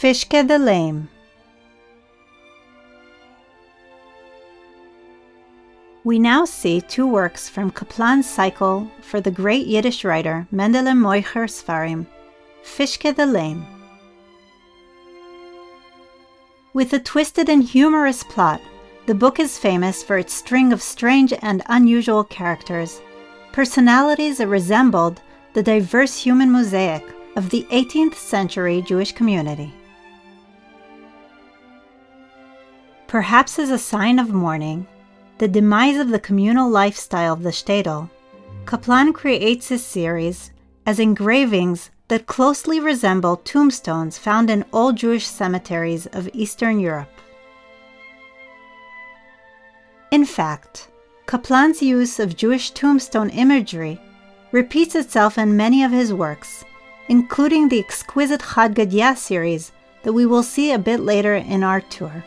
Fishke the Lame. We now see two works from Kaplan's cycle for the great Yiddish writer Mendele Moicher Sfarim, Fishke the Lame. With a twisted and humorous plot, the book is famous for its string of strange and unusual characters, personalities that resembled the diverse human mosaic of the 18th century Jewish community. Perhaps as a sign of mourning, the demise of the communal lifestyle of the shtetl, Kaplan creates his series as engravings that closely resemble tombstones found in old Jewish cemeteries of Eastern Europe. In fact, Kaplan's use of Jewish tombstone imagery repeats itself in many of his works, including the exquisite Chad Gadya series that we will see a bit later in our tour.